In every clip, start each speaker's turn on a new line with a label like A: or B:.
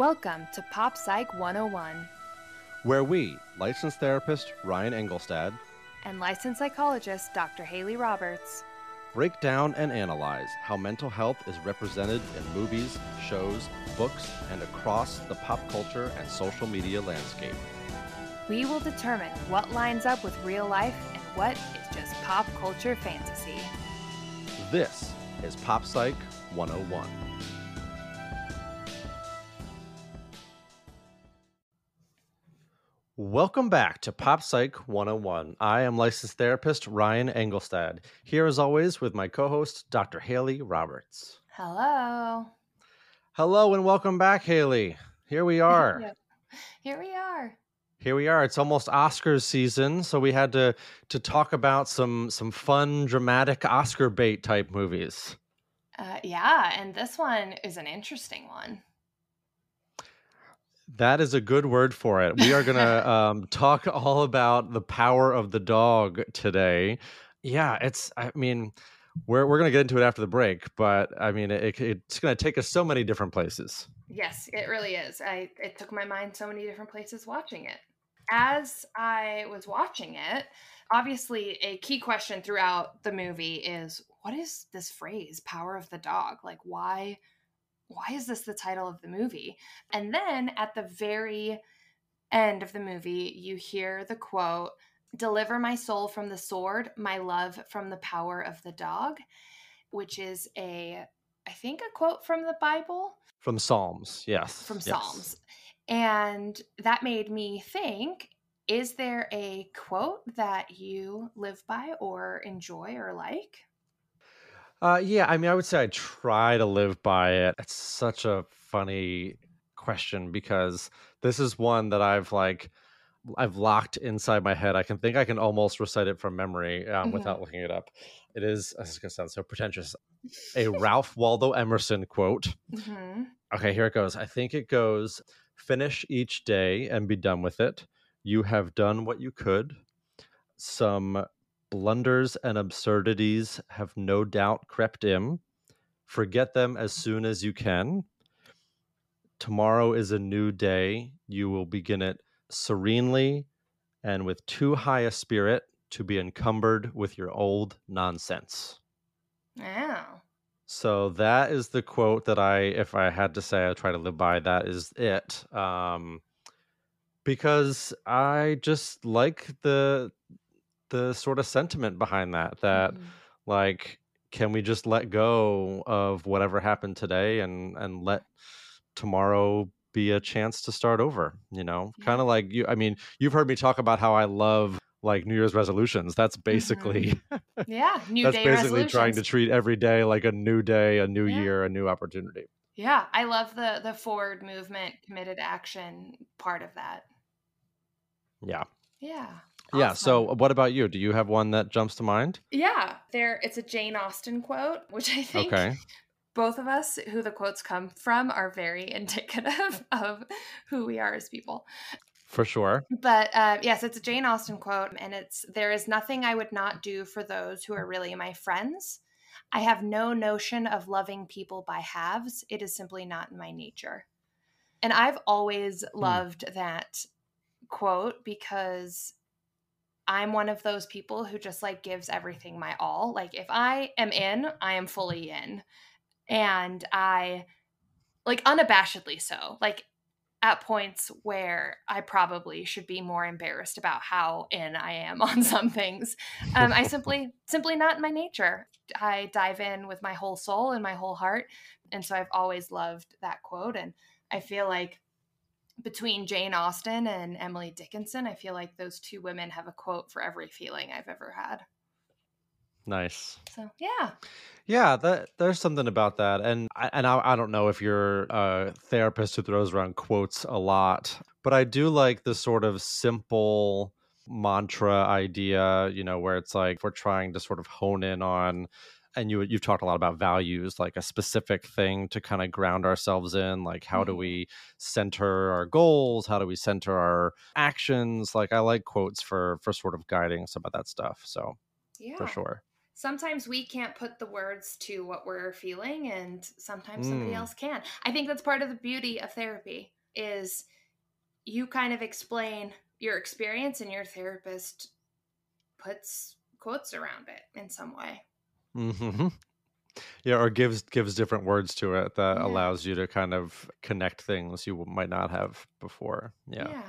A: Welcome to Pop Psych 101
B: where we, licensed therapist Ryan Engelstad,
A: and licensed psychologist Dr. Haley Roberts,
B: break down and analyze how mental health is represented in movies, shows, books, and across the pop culture and social media landscape.
A: We will determine what lines up with real life and what is just pop culture fantasy.
B: This is Pop Psych 101. Welcome back to Pop Psych 101. I am licensed therapist Ryan Engelstad, here as always with my co host, Dr. Haley Roberts.
A: Hello.
B: Hello, and welcome back, Haley. Here we are.
A: Here we are.
B: Here we are. It's almost Oscars season, so we had to to talk about some some fun, dramatic Oscar bait type movies.
A: Uh, yeah, and this one is an interesting one.
B: That is a good word for it. We are going to um, talk all about the power of the dog today. Yeah, it's, I mean, we're, we're going to get into it after the break, but I mean, it, it's going to take us so many different places.
A: Yes, it really is. I, it took my mind so many different places watching it. As I was watching it, obviously a key question throughout the movie is what is this phrase, power of the dog? Like, why? Why is this the title of the movie? And then at the very end of the movie, you hear the quote, Deliver my soul from the sword, my love from the power of the dog, which is a, I think, a quote from the Bible.
B: From Psalms, yes.
A: From
B: yes.
A: Psalms. And that made me think is there a quote that you live by or enjoy or like?
B: Uh, yeah, I mean, I would say I try to live by it. It's such a funny question because this is one that I've like I've locked inside my head. I can think I can almost recite it from memory um, mm-hmm. without looking it up. It is this is gonna sound so pretentious. A Ralph Waldo Emerson quote. Mm-hmm. Okay, here it goes. I think it goes: "Finish each day and be done with it. You have done what you could. Some blunders and absurdities have no doubt crept in. Forget them as soon as you can. Tomorrow is a new day. You will begin it serenely and with too high a spirit to be encumbered with your old nonsense.
A: Wow.
B: So that is the quote that I, if I had to say, I try to live by. That is it. Um, because I just like the the sort of sentiment behind that that mm-hmm. like can we just let go of whatever happened today and and let tomorrow be a chance to start over you know yeah. kind of like you i mean you've heard me talk about how i love like new year's resolutions that's basically
A: mm-hmm. yeah
B: new that's basically trying to treat every day like a new day a new yeah. year a new opportunity
A: yeah i love the the forward movement committed action part of that
B: yeah
A: yeah
B: Awesome. Yeah. So, what about you? Do you have one that jumps to mind?
A: Yeah, there. It's a Jane Austen quote, which I think okay. both of us, who the quotes come from, are very indicative of who we are as people.
B: For sure.
A: But uh, yes, it's a Jane Austen quote, and it's there is nothing I would not do for those who are really my friends. I have no notion of loving people by halves. It is simply not in my nature. And I've always hmm. loved that quote because I'm one of those people who just like gives everything my all. Like if I am in, I am fully in. And I like unabashedly so. Like at points where I probably should be more embarrassed about how in I am on some things. Um, I simply simply not in my nature. I dive in with my whole soul and my whole heart. And so I've always loved that quote. And I feel like between Jane Austen and Emily Dickinson, I feel like those two women have a quote for every feeling I've ever had.
B: Nice.
A: So yeah.
B: Yeah, that, there's something about that, and I, and I, I don't know if you're a uh, therapist who throws around quotes a lot, but I do like the sort of simple mantra idea, you know, where it's like we're trying to sort of hone in on and you you've talked a lot about values like a specific thing to kind of ground ourselves in like how do mm-hmm. we center our goals? How do we center our actions? Like i like quotes for for sort of guiding some of that stuff so yeah. for sure.
A: Sometimes we can't put the words to what we're feeling and sometimes mm. somebody else can. I think that's part of the beauty of therapy is you kind of explain your experience and your therapist puts quotes around it in some way
B: mm-hmm. yeah or gives gives different words to it that yeah. allows you to kind of connect things you might not have before yeah
A: yeah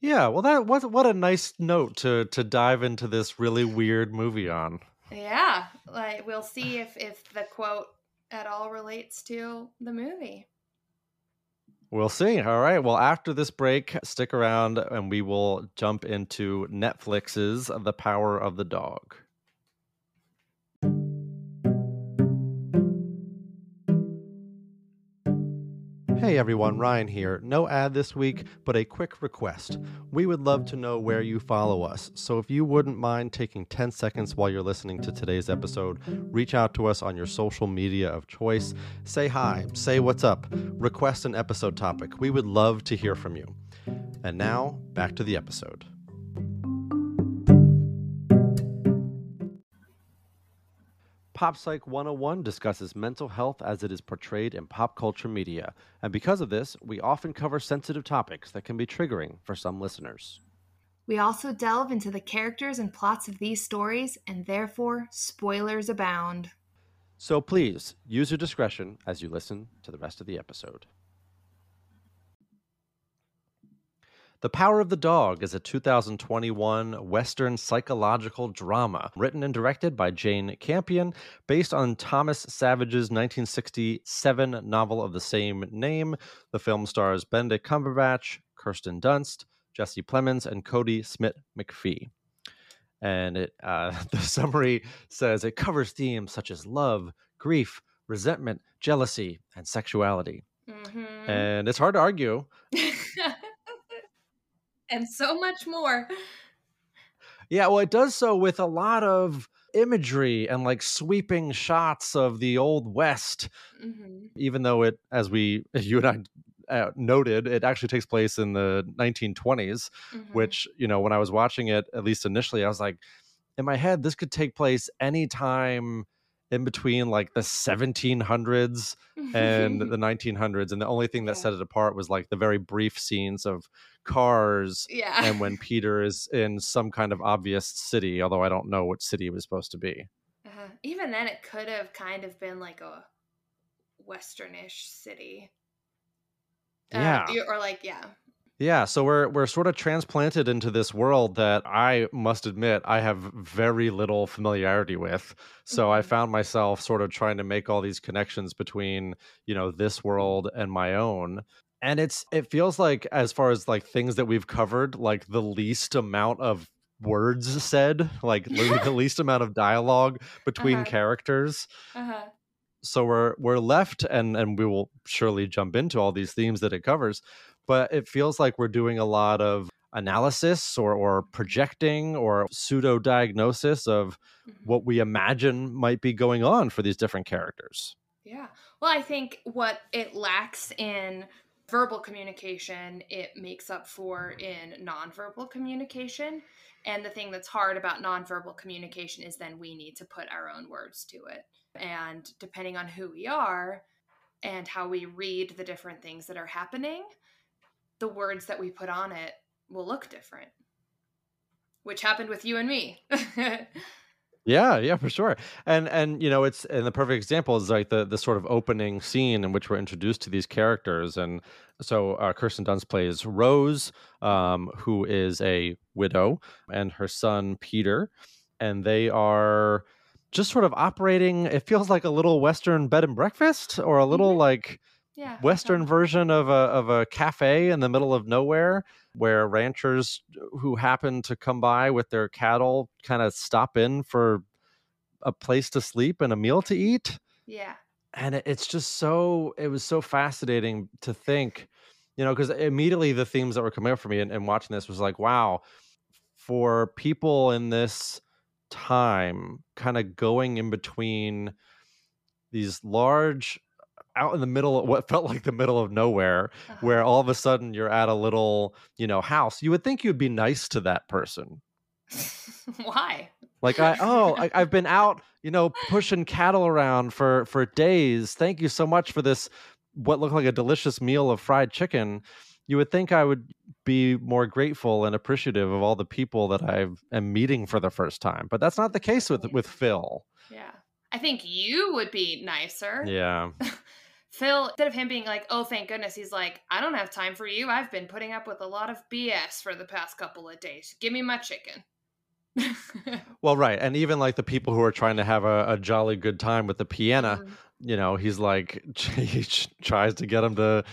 B: yeah, well, that what what a nice note to to dive into this really weird movie on.
A: Yeah, like we'll see if if the quote at all relates to the movie.
B: We'll see. All right. Well, after this break, stick around and we will jump into Netflix's The Power of the Dog. Hey everyone, Ryan here. No ad this week, but a quick request. We would love to know where you follow us, so if you wouldn't mind taking 10 seconds while you're listening to today's episode, reach out to us on your social media of choice. Say hi, say what's up, request an episode topic. We would love to hear from you. And now, back to the episode. Pop Psych 101 discusses mental health as it is portrayed in pop culture media, and because of this, we often cover sensitive topics that can be triggering for some listeners.
A: We also delve into the characters and plots of these stories, and therefore, spoilers abound.
B: So please use your discretion as you listen to the rest of the episode. The Power of the Dog is a 2021 Western psychological drama written and directed by Jane Campion, based on Thomas Savage's 1967 novel of the same name. The film stars Benedict Cumberbatch, Kirsten Dunst, Jesse Plemons, and Kodi Smit-McPhee. And it, uh, the summary says it covers themes such as love, grief, resentment, jealousy, and sexuality. Mm-hmm. And it's hard to argue
A: and so much more.
B: Yeah, well, it does so with a lot of imagery and like sweeping shots of the old west mm-hmm. even though it as we you and i uh, noted it actually takes place in the 1920s mm-hmm. which you know when i was watching it at least initially i was like in my head this could take place anytime in between like the 1700s and the 1900s and the only thing that yeah. set it apart was like the very brief scenes of cars
A: yeah.
B: and when peter is in some kind of obvious city although i don't know what city it was supposed to be.
A: Uh-huh. even then it could have kind of been like a westernish city.
B: Uh, yeah.
A: or like yeah
B: yeah, so we're we're sort of transplanted into this world that I must admit I have very little familiarity with. So mm-hmm. I found myself sort of trying to make all these connections between, you know, this world and my own. And it's it feels like as far as like things that we've covered, like the least amount of words said, like the least amount of dialogue between uh-huh. characters. Uh-huh so we're we're left and and we will surely jump into all these themes that it covers but it feels like we're doing a lot of analysis or, or projecting or pseudo diagnosis of mm-hmm. what we imagine might be going on for these different characters.
A: Yeah. Well, I think what it lacks in verbal communication, it makes up for in nonverbal communication. And the thing that's hard about nonverbal communication is then we need to put our own words to it. And depending on who we are and how we read the different things that are happening, the words that we put on it will look different which happened with you and me.
B: Yeah yeah for sure. And and you know it's and the perfect example is like the the sort of opening scene in which we're introduced to these characters. And so uh, kirsten dunst plays rose um, who is a widow and her son peter. And they are just sort of operating it feels like a little western bed and breakfast or a little mm-hmm. like
A: yeah,
B: Western okay. version of a of a cafe in the middle of nowhere where ranchers who happen to come by with their cattle kind of stop in for a place to sleep and a meal to eat.
A: Yeah.
B: And it's just so it was so fascinating to think, you know, because immediately the themes that were coming up for me and, and watching this was like, wow, for people in this time kind of going in between these large out in the middle of what felt like the middle of nowhere uh-huh. where all of a sudden you're at a little you know house you would think you'd be nice to that person
A: Why?
B: Like I oh I, I've been out you know pushing cattle around for for days. Thank you so much for this what looked like a delicious meal of fried chicken. You would think I would be more grateful and appreciative of all the people that I am meeting for the first time, but that's not the case with with Phil.
A: Yeah. I think you would be nicer.
B: Yeah.
A: Phil, instead of him being like, oh, thank goodness, he's like, I don't have time for you. I've been putting up with a lot of BS for the past couple of days. Give me my chicken.
B: well, right. And even like the people who are trying to have a, a jolly good time with the piano, mm-hmm. you know, he's like, he tries to get him to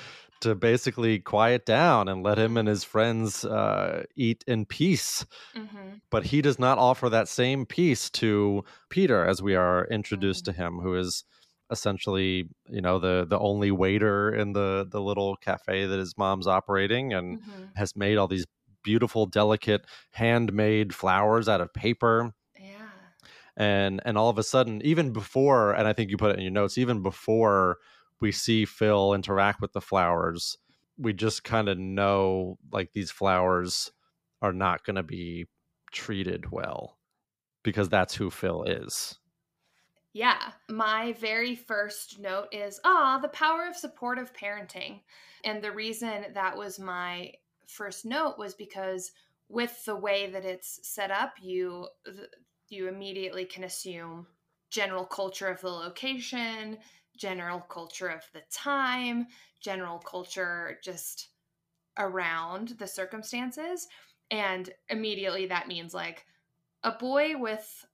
B: to basically quiet down and let him and his friends uh, eat in peace. Mm-hmm. But he does not offer that same peace to Peter as we are introduced mm-hmm. to him, who is essentially you know the the only waiter in the the little cafe that his mom's operating and mm-hmm. has made all these beautiful delicate handmade flowers out of paper.
A: Yeah.
B: And and all of a sudden even before and i think you put it in your notes even before we see phil interact with the flowers we just kind of know like these flowers are not going to be treated well because that's who phil is
A: yeah. My very first note is ah, the power of supportive parenting. And the reason that was my first note was because with the way that it's set up, you you immediately can assume general culture of the location, general culture of the time, general culture just around the circumstances. And immediately that means like a boy with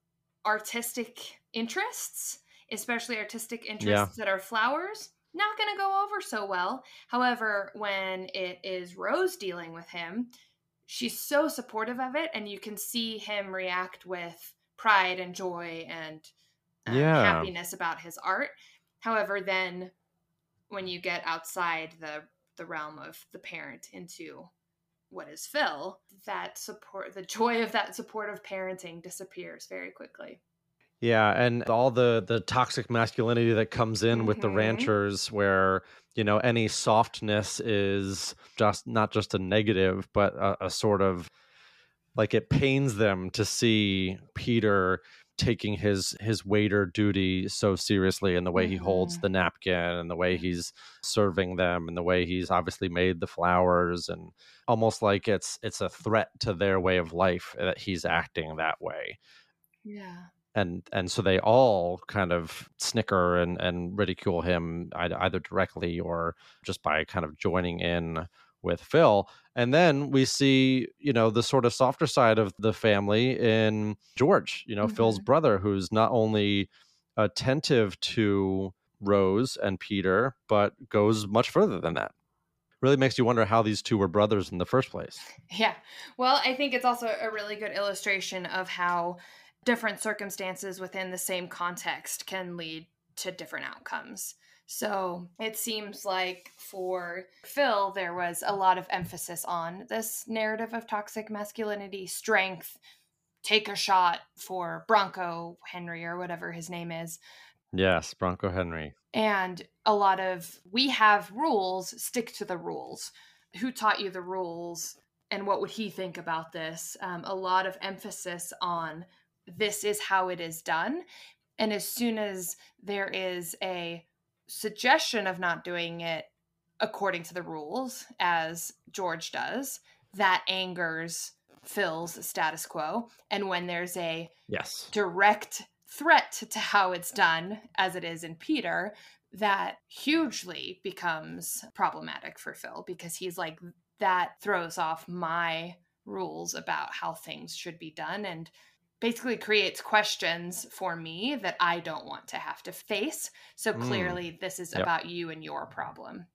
A: artistic interests, especially artistic interests yeah. that are flowers, not going to go over so well. However, when it is Rose dealing with him, she's so supportive of it, and you can see him react with pride and joy and um, yeah. happiness about his art. However, then when you get outside the the realm of the parent into what is Phil, that support the joy of that supportive parenting disappears very quickly.
B: Yeah, and all the the toxic masculinity that comes in mm-hmm. with the mm-hmm. ranchers where, you know, any softness is just not just a negative, but a, a sort of like it pains them to see Peter taking his his waiter duty so seriously in the way he holds mm-hmm. the napkin and the way he's serving them and the way he's obviously made the flowers and almost like it's it's a threat to their way of life that he's acting that way.
A: Yeah
B: and and so they all kind of snicker and and ridicule him either directly or just by kind of joining in with Phil. And then we see, you know, the sort of softer side of the family in George, you know, mm-hmm. Phil's brother, who's not only attentive to Rose and Peter, but goes much further than that. Really makes you wonder how these two were brothers in the first place.
A: Yeah. Well, I think it's also a really good illustration of how different circumstances within the same context can lead to different outcomes. So it seems like for Phil, there was a lot of emphasis on this narrative of toxic masculinity, strength, take a shot for Bronco Henry or whatever his name is.
B: Yes, Bronco Henry.
A: And a lot of we have rules, stick to the rules. Who taught you the rules? And what would he think about this? Um, a lot of emphasis on this is how it is done. And as soon as there is a suggestion of not doing it according to the rules, as George does, that angers Phil's status quo. And when there's a
B: yes
A: direct threat to how it's done, as it is in Peter, that hugely becomes problematic for Phil because he's like, that throws off my rules about how things should be done. And basically creates questions for me that I don't want to have to face. So mm. clearly, mm. this is yep. about you and your problem.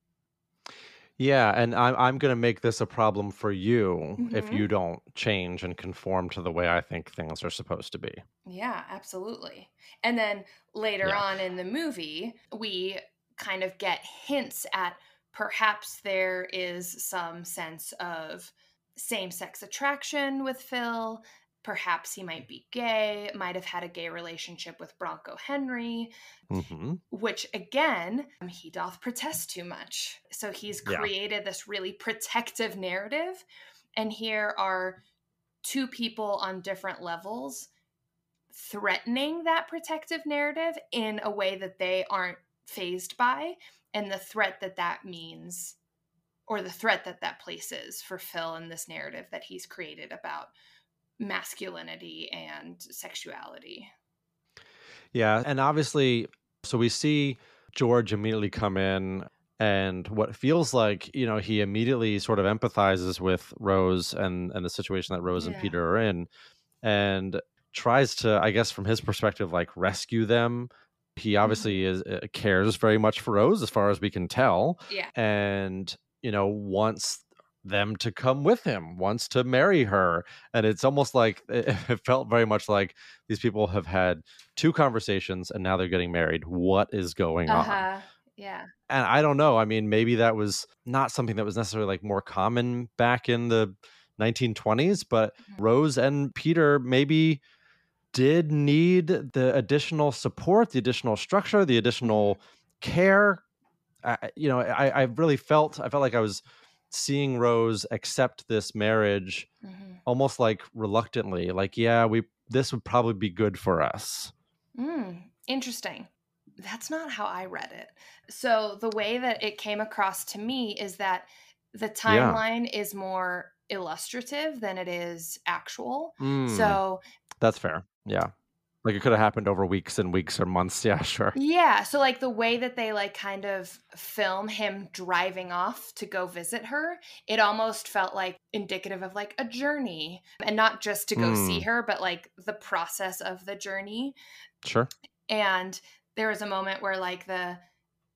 B: Yeah, and I'm I'm going to make this a problem for you mm-hmm. if you don't change and conform to the way I think things are supposed to be.
A: Yeah, absolutely. And then later yeah. on in the movie, we kind of get hints at perhaps there is some sense of same-sex attraction with Phil, perhaps he might be gay, might have had a gay relationship with Bronco Henry, mm-hmm. which again, um, he doth protest too much. So he's created yeah. this really protective narrative. And here are two people on different levels threatening that protective narrative in a way that they aren't fazed by and the threat that that means or the threat that that places for Phil in this narrative that he's created about masculinity and sexuality.
B: Yeah, and obviously so we see George immediately come in and what feels like you know he immediately sort of empathizes with Rose and and the situation that Rose yeah. and Peter are in and tries to I guess from his perspective like rescue them he obviously mm-hmm. is uh, cares very much for Rose as far as we can tell
A: yeah
B: and you know wants them to come with him wants to marry her and it's almost like it, felt very much like these people have had two conversations and now they're getting married what is going uh-huh. on
A: yeah
B: and i don't know i mean maybe that was not something that was necessarily like more common back in the 1920s but mm-hmm. rose and peter maybe did need the additional support the additional structure the additional mm-hmm. care I, you know I, I really felt i felt like i was seeing Rose accept this marriage mm-hmm. almost like reluctantly, like, yeah, we this would probably be good for us.
A: Mm, interesting. That's not how I read it. So the way that it came across to me is that the timeline yeah. is more illustrative than it is actual. Mm, so
B: that's fair. Yeah. Like it could have happened over weeks and weeks or months. Yeah, sure.
A: Yeah. So like the way that they like kind of film him driving off to go visit her, it almost felt like indicative of like a journey and not just to go mm. see her, but like the process of the journey.
B: Sure.
A: And there was a moment where like the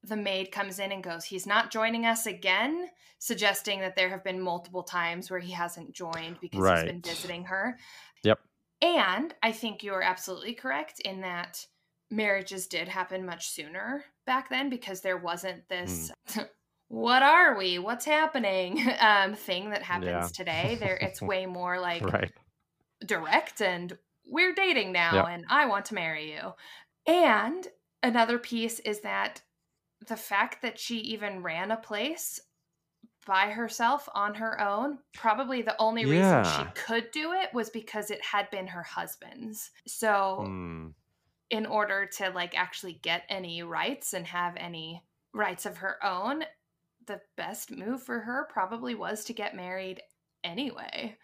A: the maid comes in and goes, He's not joining us again, suggesting that there have been multiple times where he hasn't joined because right. he's been visiting her. And I think you're absolutely correct in that marriages did happen much sooner back then because there wasn't this mm. what are we what's happening um thing that happens yeah. today there it's way more like
B: right.
A: direct and we're dating now and i want to marry you and another piece is that the fact that she even ran a place by herself on her own. Probably the only yeah. reason she could do it was because it had been her husband's. So mm. in order to like actually get any rights and have any rights of her own, the best move for her probably was to get married anyway.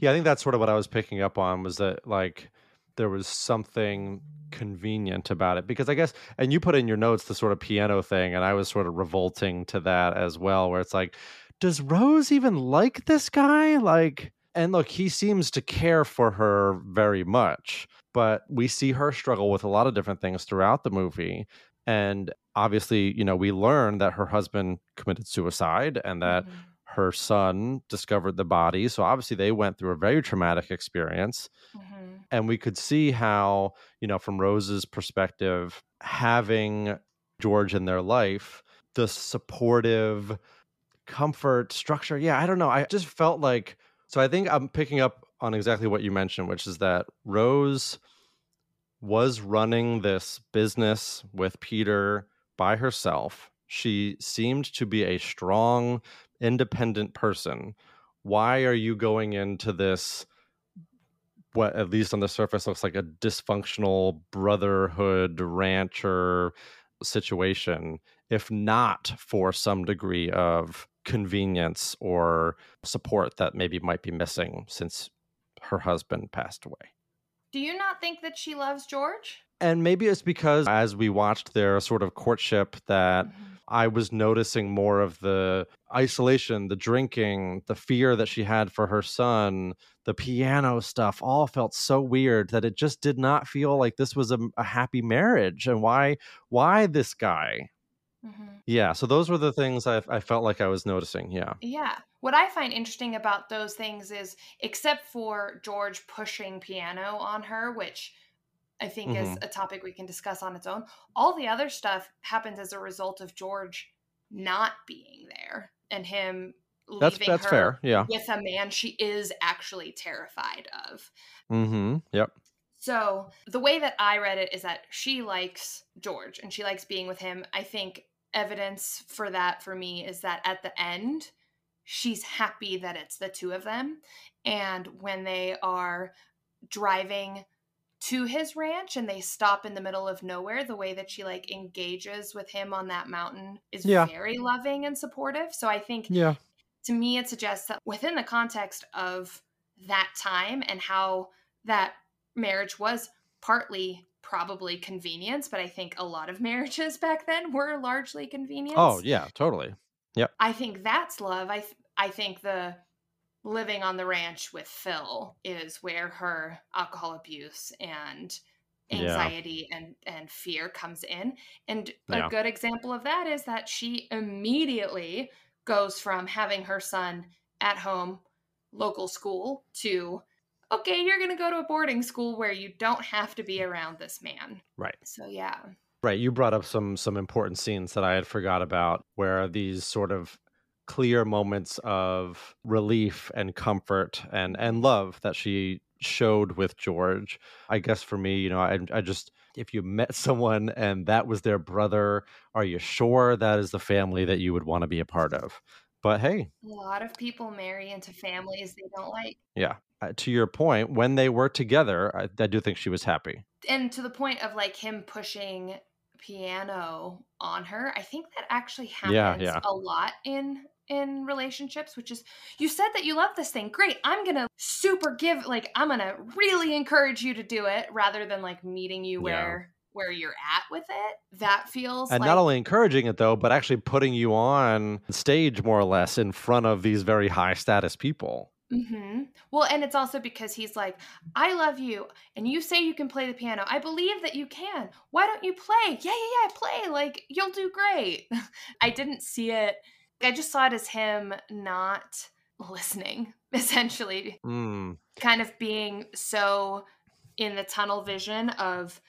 B: Yeah, I think that's sort of what I was picking up on was that like there was something convenient about it because I guess and you put in your notes the sort of piano thing and I was sort of revolting to that as well where it's like does Rose even like this guy? Like, and look, he seems to care for her very much, but we see her struggle with a lot of different things throughout the movie. And obviously, you know, we learn that her husband committed suicide and that mm-hmm. her son discovered the body. So obviously, they went through a very traumatic experience. Mm-hmm. And we could see how, you know, from Rose's perspective, having George in their life, the supportive, comfort, structure. Yeah, I don't know. I just felt like so I think I'm picking up on exactly what you mentioned, which is that Rose was running this business with Peter by herself. She seemed to be a strong, independent person. Why are you going into this? What, at least on the surface, looks like a dysfunctional brotherhood rancher situation, if not for some degree of convenience or support that maybe might be missing since her husband passed away.
A: Do you not think that she loves George?
B: And maybe it's because as we watched their sort of courtship that mm-hmm. I was noticing more of the isolation, the drinking, the fear that she had for her son, the piano stuff all felt so weird that it just did not feel like this was a, a happy marriage. And why why this guy? Mm-hmm. Yeah, so those were the things I, I felt like I was noticing. Yeah.
A: Yeah. What I find interesting about those things is, except for George pushing piano on her, which I think mm-hmm. is a topic we can discuss on its own, all the other stuff happens as a result of George not being there and him
B: that's that's fair. Yeah.
A: With a man she is actually terrified of.
B: Mm-hmm. Yep.
A: So the way that I read it is that she likes George and she likes being with him. I think evidence for that for me is that at the end she's happy that it's the two of them. And when they are driving to his ranch and they stop in the middle of nowhere, the way that she like engages with him on that mountain is
B: Yeah.
A: very loving and supportive. So I think
B: Yeah.
A: to me it suggests that within the context of that time and how that marriage was partly probably convenience but i think a lot of marriages back then were largely oh, convenience
B: Oh, yeah, totally. Yep.
A: I think that's love i th- i think the living on the ranch with phil is where her alcohol abuse and
B: Yeah.
A: anxiety and and fear comes in and a
B: Yeah.
A: good example of that is that she immediately goes from having her son at home local school to okay you're going to go to a boarding school where you don't have to be mm. around this man
B: Right.
A: so yeah
B: Right. You brought up some some important scenes that I had forgot about where these sort of clear moments of relief and comfort and and love that she showed with George. I guess for me, you know, I I just if you met someone and that was their brother, are you sure that is the family that you would want to be a part of? But hey,
A: a lot of people marry into families they don't like
B: yeah. Uh, to your point, when they were together, I, I do think she was happy.
A: and to the point of like him pushing piano on her i think that actually happens
B: Yeah, yeah.
A: a lot in in relationships which is you said that you love this thing great i'm gonna super give like i'm gonna really encourage you to do it rather than like meeting you
B: Yeah.
A: where where you're at with it that feels
B: and
A: like
B: not only encouraging it though but actually putting you on stage more or less in front of these very high status people
A: hmm Well, and it's also because he's like, I love you, and you say you can play the piano. I believe that you can. Why don't you play? Yeah, yeah, yeah, play. Like, you'll do great. I didn't see it. I just saw it as him not listening, essentially,
B: mm,
A: kind of being so in the tunnel vision of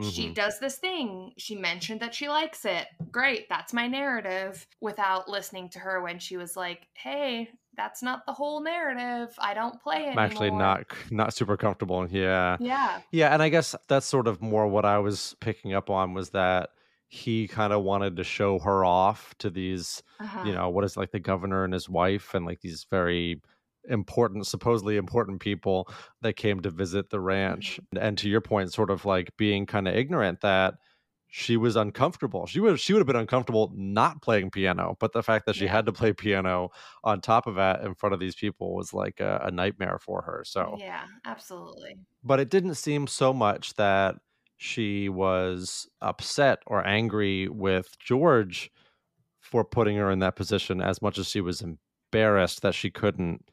A: she
B: mhm.
A: does this thing. She mentioned that she likes it. Great, that's my narrative. Without listening to her when she was like, "Hey, that's not the whole narrative. I don't play
B: i'm
A: anymore."
B: actually not not super comfortable yeah
A: Yeah.
B: yeah and i guess that's sort of more what i was picking up on was that he kind of wanted to show her off to these
A: Uh-huh.
B: you know what is it, like the governor and his wife and like these very important supposedly important people that came to visit the ranch. Mm-hmm. And to your point sort of like being kind of ignorant that she was uncomfortable. She would she would have been uncomfortable not playing piano but the fact that she had to play piano on top of that in front of these people was like a, a nightmare for her so
A: Yeah, absolutely.
B: but it didn't seem so much that she was upset or angry with George for putting her in that position as much as she was embarrassed that she couldn't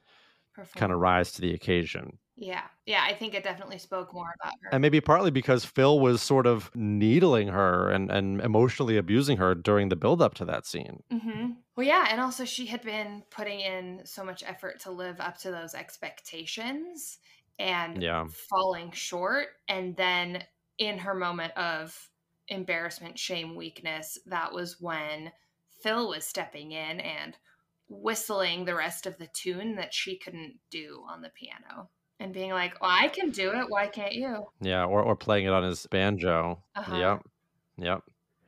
B: kind of rise to the occasion.
A: Yeah. Yeah, I think it definitely spoke more about her.
B: And maybe partly because Phil was sort of needling her and, and emotionally abusing her during the build up to that scene.
A: hmm Well, yeah, and also she had been putting in so much effort to live up to those expectations and
B: Yeah.
A: falling short. And then in her moment of embarrassment, shame, weakness, that was when Phil was stepping in and whistling the rest of the tune that she couldn't do on the piano and being like, well, I can do it. Why can't you?
B: Yeah. Or, or playing it on his banjo.
A: Uh-huh.
B: Yep. Yep.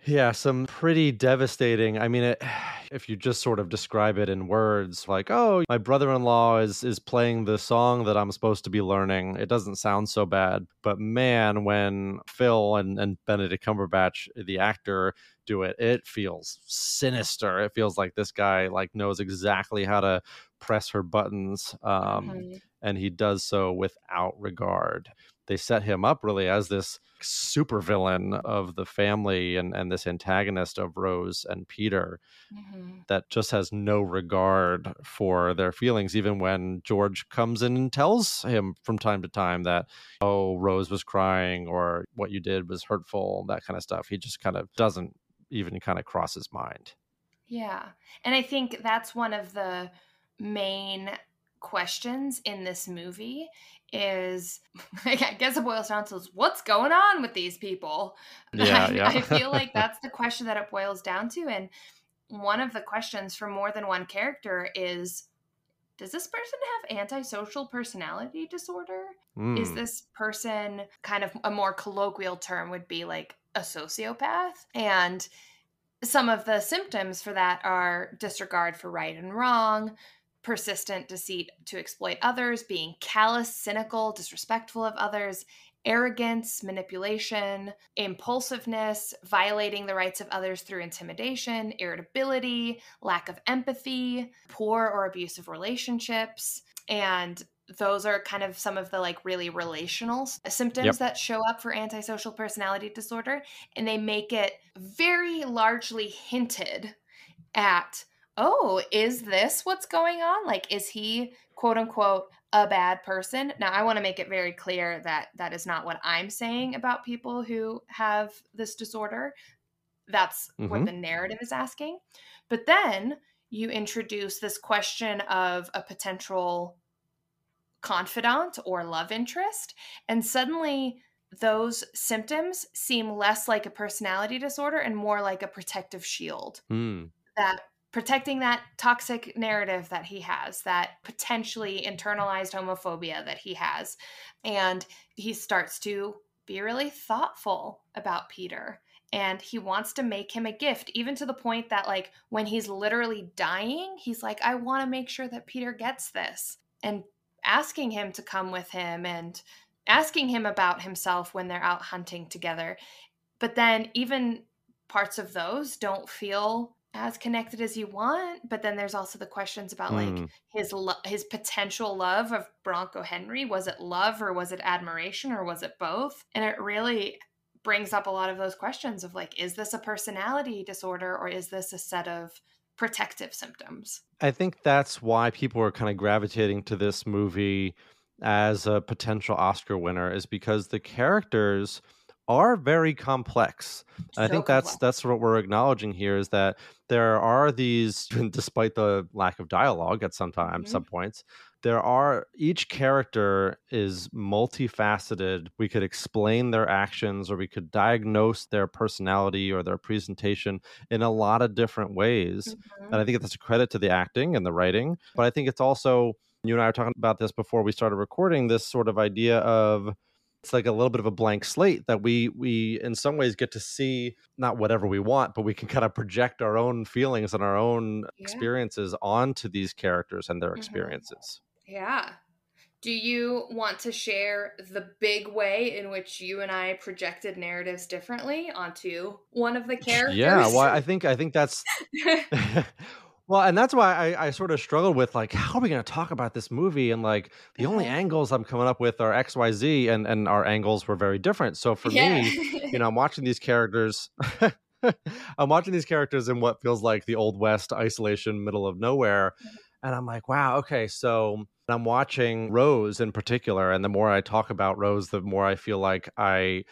B: Yeah, some pretty devastating. I mean, it, if you just sort of describe it in words, like, "Oh, my brother-in-law is is playing the song that I'm supposed to be learning," it doesn't sound so bad. But man, when Phil and and Benedict Cumberbatch, the actor, do it, it feels sinister. It feels like this guy like knows exactly how to press her buttons, um,
A: Mhm.
B: and he does so without regard. They set him up really as this supervillain of the family and, and this antagonist of Rose and Peter
A: Mhm.
B: that just has no regard for their feelings, even when George comes in and tells him from time to time that, oh, Rose was crying or what you did was hurtful, that kind of stuff. He just kind of doesn't even kind of cross his mind.
A: Yeah. And I think that's one of the main questions in this movie is I guess it boils down to what's going on with these people?
B: Yeah,
A: I,
B: yeah.
A: I feel like that's the question that it boils down to. And one of the questions for more than one character is does this person have antisocial personality disorder? Is
B: Mm,
A: this person kind of a more colloquial term would be like a sociopath? And some of the symptoms for that are disregard for right and wrong, persistent deceit to exploit others, being callous, cynical, disrespectful of others, arrogance, manipulation, impulsiveness, violating the rights of others through intimidation, irritability, lack of empathy, poor or abusive relationships, and those are kind of some of the like really relational symptoms yep. that show up for antisocial personality disorder and they make it very largely hinted at oh is this what's going on like is he quote unquote a bad person now i want to make it very clear that that is not what i'm saying about people who have this disorder that's mm-hmm. what the narrative is asking but then you introduce this question of a potential confidant or love interest. And suddenly, those symptoms seem less like a personality disorder and more like a protective shield.
B: Mm.
A: That protecting that toxic narrative that he has, that potentially internalized homophobia that he has. And he starts to be really thoughtful about Peter. And he wants to make him a gift, even to the point that, like, when he's literally dying, he's like, I want to make sure that Peter gets this. And asking him to come with him and asking him about himself when they're out hunting together. But then even parts of those don't feel as connected as you want but then there's also the questions about mm. like hmm. his lo- his potential love of Bronco Henry was it love or was it admiration or was it both and it really brings up a lot of those questions of like is this a personality disorder or is this a set of protective symptoms.
B: I think that's why people are kind of gravitating to this movie as a potential Oscar winner is because the characters are very complex. So I think complex. that's that's what we're acknowledging here is that there are these despite the lack of dialogue at some time mm-hmm. some points there are each character is multifaceted we could explain their actions or we could diagnose their personality or their presentation in a lot of different ways mm-hmm. and i think that's a credit to the acting and the writing but i think it's also you and i were talking about this before we started recording this sort of idea of it's like a little bit of a blank slate that we we in some ways get to see not whatever we want but we can kind of project our own feelings and our own yeah. experiences onto these characters and their mm-hmm. experiences
A: yeah. Do you want to share the big way in which you and I projected narratives differently onto one of the characters?
B: Yeah, well, I think I think that's well, and that's why I, I sort of struggled with like, how are we going to talk about this movie? And like, the only uh-huh. angles I'm coming up with are X, Y, Z, and and our angles were very different. So for yeah. me, you know, I'm watching these characters. I'm watching these characters in what feels like the old west isolation, middle of nowhere, mm-hmm. and I'm like, wow, okay, so I'm watching Rose in particular, and the more I talk about Rose, the more I feel like I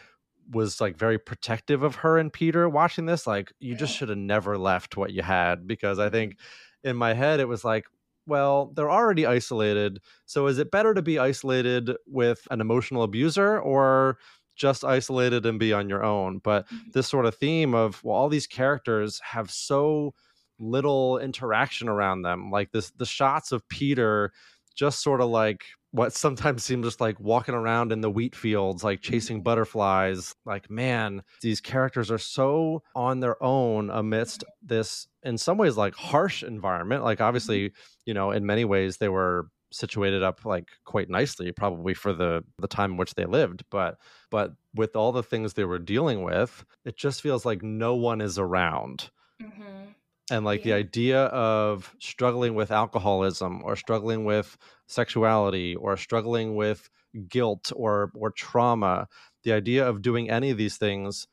B: was like very protective of her and Peter watching this. Like, you just should have never left what you had because I think in my head it was like, well, they're already isolated. So is it better to be isolated with an emotional abuser or just isolated and be on your own? But mm-hmm. this sort of theme of, well, all these characters have so little interaction around them. Like this, the shots of Peter just sort of like what sometimes seems just like walking around in the wheat fields, like chasing mm-hmm. butterflies. Like, man, these characters are so on their own amidst this, in some ways, like harsh environment. Like, mm-hmm. obviously, you know, in many ways, they were situated up like quite nicely probably for the the time in which they lived but but with all the things they were dealing with it just feels like no one is around mm-hmm and like yeah. the idea of struggling with alcoholism or struggling with sexuality or struggling with guilt or or trauma the idea of doing any of these things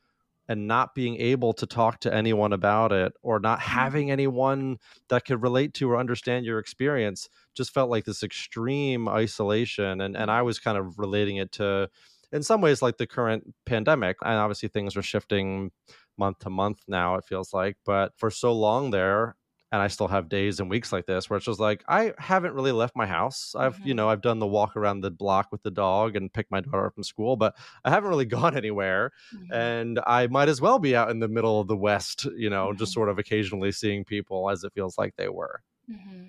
B: and not being able to talk to anyone about it or not mm-hmm. having anyone that could relate to or understand your experience just felt like this extreme isolation and and I was kind of relating it to in some ways like the current pandemic and obviously things are shifting month to month now it feels like but for so long there and i still have days and weeks like this where it's just like i haven't really left my house i've mm-hmm. you know i've done the walk around the block with the dog and picked my daughter up from school but i haven't really gone anywhere mm-hmm. and i might as well be out in the middle of the west you know mm-hmm. just sort of occasionally seeing people as it feels like they were
A: mm-hmm.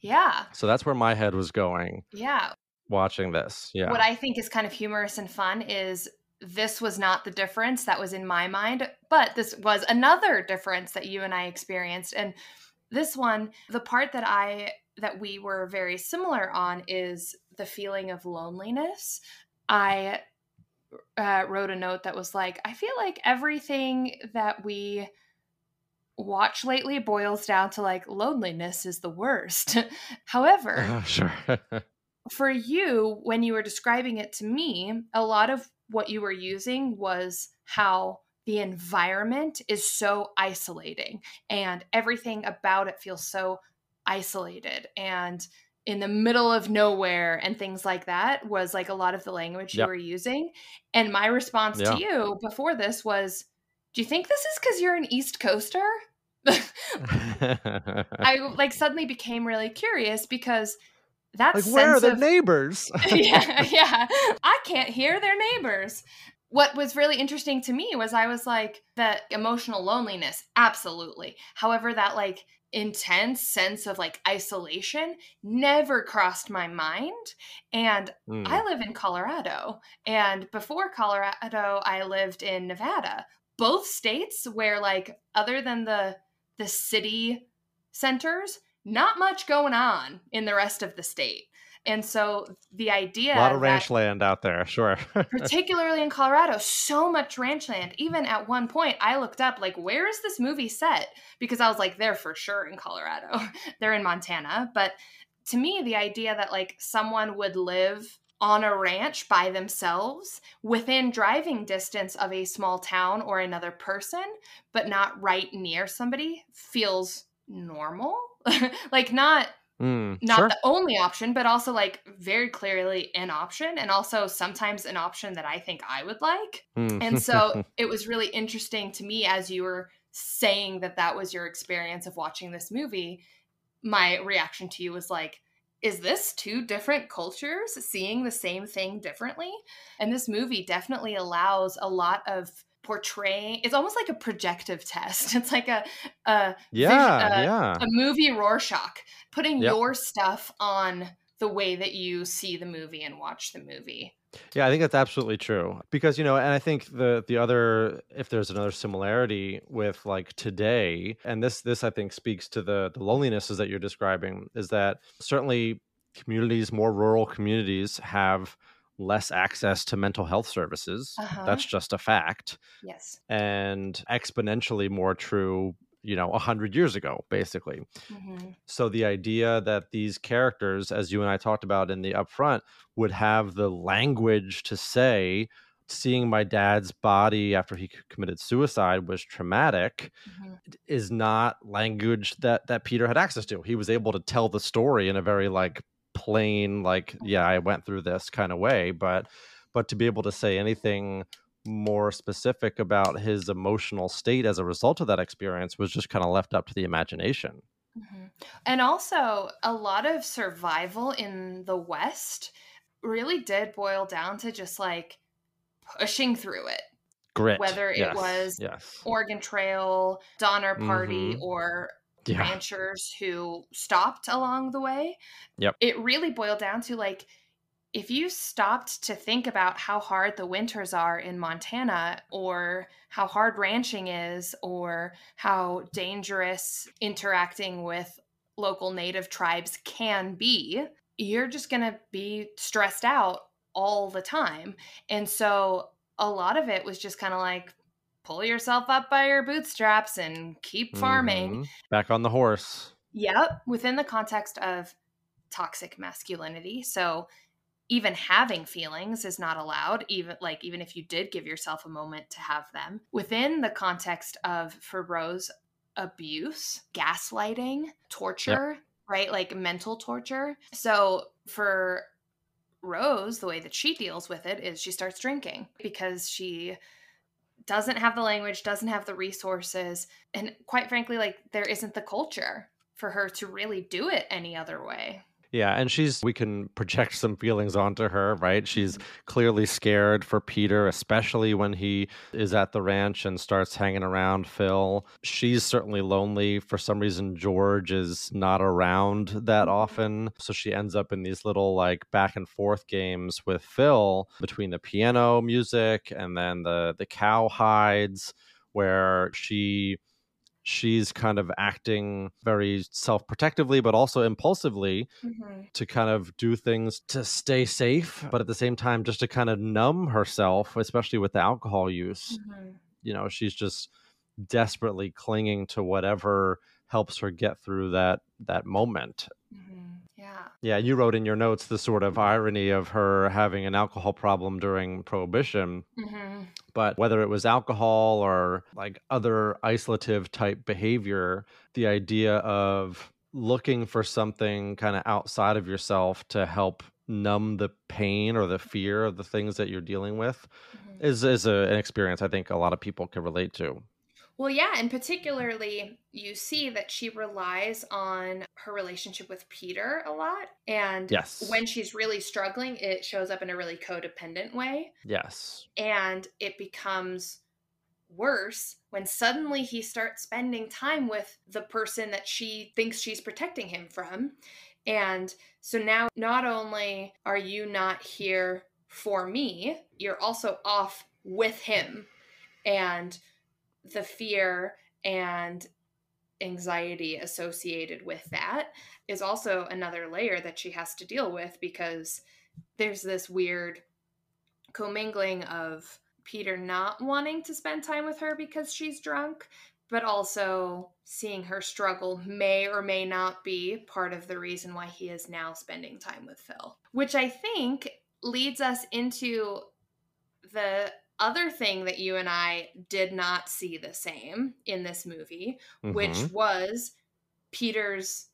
A: yeah
B: so that's where my head was going
A: yeah
B: watching this yeah
A: what i think is kind of humorous and fun is this was not the difference that was in my mind, but this was another difference that you and I experienced. And this one, the part that I that we were very similar on is the feeling of loneliness. I uh, wrote a note that was like, I feel like everything that we watch lately boils down to like loneliness is the worst. However,
B: sure.
A: for you, when you were describing it to me, a lot of what you were using was how the environment is so isolating and everything about it feels so isolated and in the middle of nowhere and things like that was like a lot of the language yep. you were using. And my response yeah. to you before this was, Do you think this is because you're an East Coaster? I like suddenly became really curious because that
B: like where are their of, neighbors?
A: yeah, yeah. I can't hear their neighbors. What was really interesting to me was I was like the emotional loneliness, absolutely. However, that like intense sense of like isolation never crossed my mind. And mm. I live in Colorado. And before Colorado, I lived in Nevada. Both states where like other than the the city centers, not much going on in the rest of the state. And so the idea
B: a lot of ranch land out there, sure.
A: particularly in Colorado, so much ranch land. Even at one point, I looked up like, where is this movie set? Because I was like, they're for sure in Colorado. they're in Montana. But to me, the idea that like someone would live on a ranch by themselves within driving distance of a small town or another person, but not right near somebody feels normal. like not
B: Mm,
A: not
B: sure.
A: the only option, but also like very clearly an option, and also sometimes an option that I think I would like.
B: Mm.
A: And so it was really interesting to me as you were saying that that was your experience of watching this movie. My reaction to you was like, is this two different cultures seeing the same thing differently? And this movie definitely allows a lot of portraying it's almost like a projective test. It's like a a
B: yeah
A: vision,
B: a, yeah.
A: a movie rorschach putting yep. your stuff on the way that you see the movie and watch the movie.
B: Yeah i think that's absolutely true because you know and i think the the other if there's another similarity with like today and this this i think speaks to the the lonelinesses that you're describing is that certainly communities more rural communities have less access to mental health services.
A: Uh-huh.
B: That's just a fact.
A: Yes.
B: And exponentially more true, you know, 100 years ago, basically.
A: Mm-hmm.
B: So the idea that these characters, as you and I talked about in the upfront, would have the language to say, seeing my dad's body after he committed suicide was traumatic mm-hmm. is not language that that Peter had access to. He was able to tell the story in a very like plain like yeah i went through this kind of way but but to be able to say anything more specific about his emotional state as a result of that experience was just kind of left up to the imagination
A: mm-hmm. and also a lot of survival in the west really did boil down to just like pushing through it
B: grit
A: whether it
B: yes.
A: was
B: yes.
A: oregon trail donner party
B: mm-hmm.
A: or
B: yeah.
A: ranchers who stopped along the way.
B: Yep.
A: It really boiled down to like if you stopped to think about how hard the winters are in Montana or how hard ranching is or how dangerous interacting with local native tribes can be, you're just going to be stressed out all the time. And so a lot of it was just kind of like pull yourself up by your bootstraps and keep farming.
B: Mm-hmm. Back on the horse.
A: Yep, within the context of toxic masculinity. So even having feelings is not allowed even like even if you did give yourself a moment to have them within the context of for rose abuse gaslighting torture yep. right like mental torture so for rose the way that she deals with it is she starts drinking because she doesn't have the language, doesn't have the resources, and quite frankly, like there isn't the culture for her to really do it any other way.
B: Yeah, and she's we can project some feelings onto her, right? She's mm-hmm. clearly scared for Peter, especially when he is at the ranch and starts hanging around Phil. She's certainly lonely. For some reason, George is not around that mm-hmm. often. So she ends up in these little like back and forth games with Phil between the piano music and then the the cow hides where she she's kind of acting very self-protectively but also impulsively
A: Mm-hmm.
B: to kind of do things to stay safe but at the same time just to kind of numb herself especially with the alcohol use
A: Mm-hmm.
B: you know she's just desperately clinging to whatever helps her get through that that moment
A: Mm-hmm. Yeah.
B: yeah you wrote in your notes the sort of irony of her having an alcohol problem during prohibition
A: Mm-hmm.
B: but whether it was alcohol or like other isolative type behavior, the idea of looking for something kind of outside of yourself to help numb the pain or the fear of the things that you're dealing with
A: Mm-hmm.
B: is is a, an experience I think a lot of people can relate to.
A: Well, yeah, and particularly you see that she relies on her relationship with Peter a lot. And
B: Yes.
A: when she's really struggling, it shows up in a really codependent way.
B: Yes.
A: And it becomes worse when suddenly he starts spending time with the person that she thinks she's protecting him from. And so now, not only are you not here for me, you're also off with him. And the fear and anxiety associated with that is also another layer that she has to deal with because there's this weird commingling of Peter not wanting to spend time with her because she's drunk, but also seeing her struggle may or may not be part of the reason why he is now spending time with Phil. Which I think leads us into the other thing that you and I did not see the same in this movie, which
B: Mhm.
A: was Peter's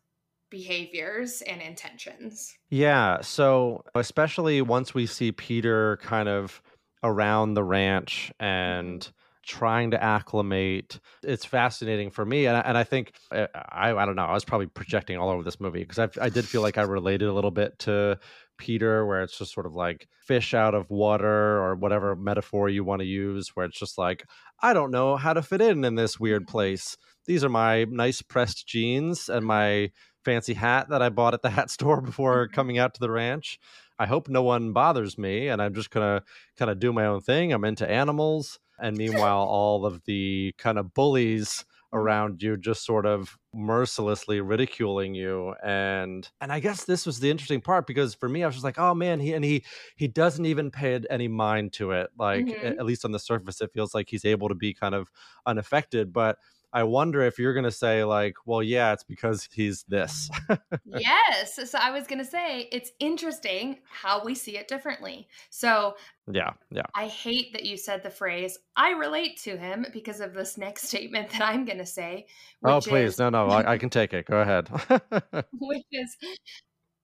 A: behaviors and intentions.
B: Yeah. So, especially once we see Peter kind of around the ranch and trying to acclimate, it's fascinating for me. And, I- and I think, uh, I, I don't know, I was probably projecting all over this movie because I, I did feel like I related a little bit to Peter, where it's just sort of like fish out of water or whatever metaphor you want to use, where it's just like, I don't know how to fit in in this weird place. These are my nice pressed jeans and my fancy hat that I bought at the hat store before
A: Mhm.
B: coming out to the ranch. I hope no one bothers me and I'm just going to kind of do my own thing. I'm into animals. And meanwhile, all of the kind of bullies around you just sort of mercilessly ridiculing you and and i guess this was the interesting part because for me i was just like oh man he and he he doesn't even pay any mind to it like
A: Mhm.
B: a- at least on the surface it feels like he's able to be kind of unaffected but i wonder if you're going to say like well yeah it's because he's this
A: yes. So I was going to say it's interesting how we see it differently. So
B: yeah yeah
A: I hate that you said the phrase, I relate to him because of this next statement that I'm going to say.
B: oh please
A: is-
B: no no I, I can take it go ahead
A: which is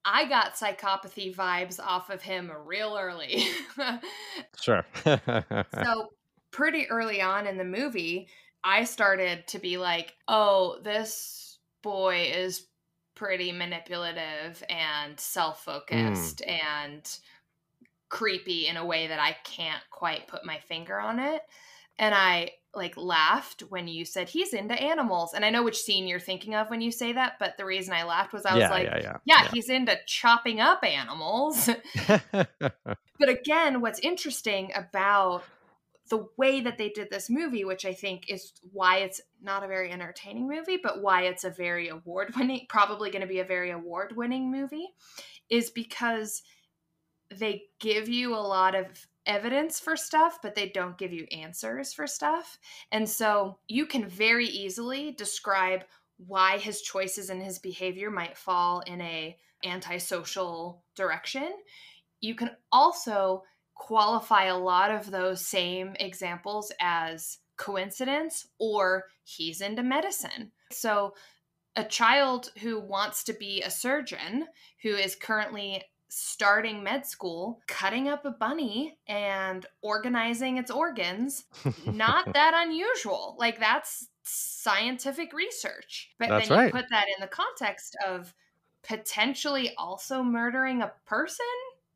A: I got psychopathy vibes off of him real early.
B: sure
A: so pretty early on in the movie, I started to be like, "Oh, this boy is pretty manipulative and mm. self-focused and creepy in a way that I can't quite put my finger on it." And I like laughed when you said he's into animals. And I know which scene you're thinking of when you say that, but the reason I laughed was I was
B: yeah,
A: like,
B: yeah yeah
A: yeah, he's into chopping up animals. but again, what's interesting about the way that they did this movie, which I think is why it's not a very entertaining movie, but why it's a very award winning, probably going to be a very award winning movie, is because they give you a lot of evidence for stuff, but they don't give you answers for stuff. And so you can very easily describe why his choices and his behavior might fall in a antisocial direction. You can also qualify a lot of those same examples as coincidence or he's into medicine. So a child who wants to be a surgeon who is currently starting med school, cutting up a bunny and organizing its organs, not that unusual. Like that's scientific research. But
B: That's
A: then you
B: right.
A: put that in the context of potentially also murdering a person,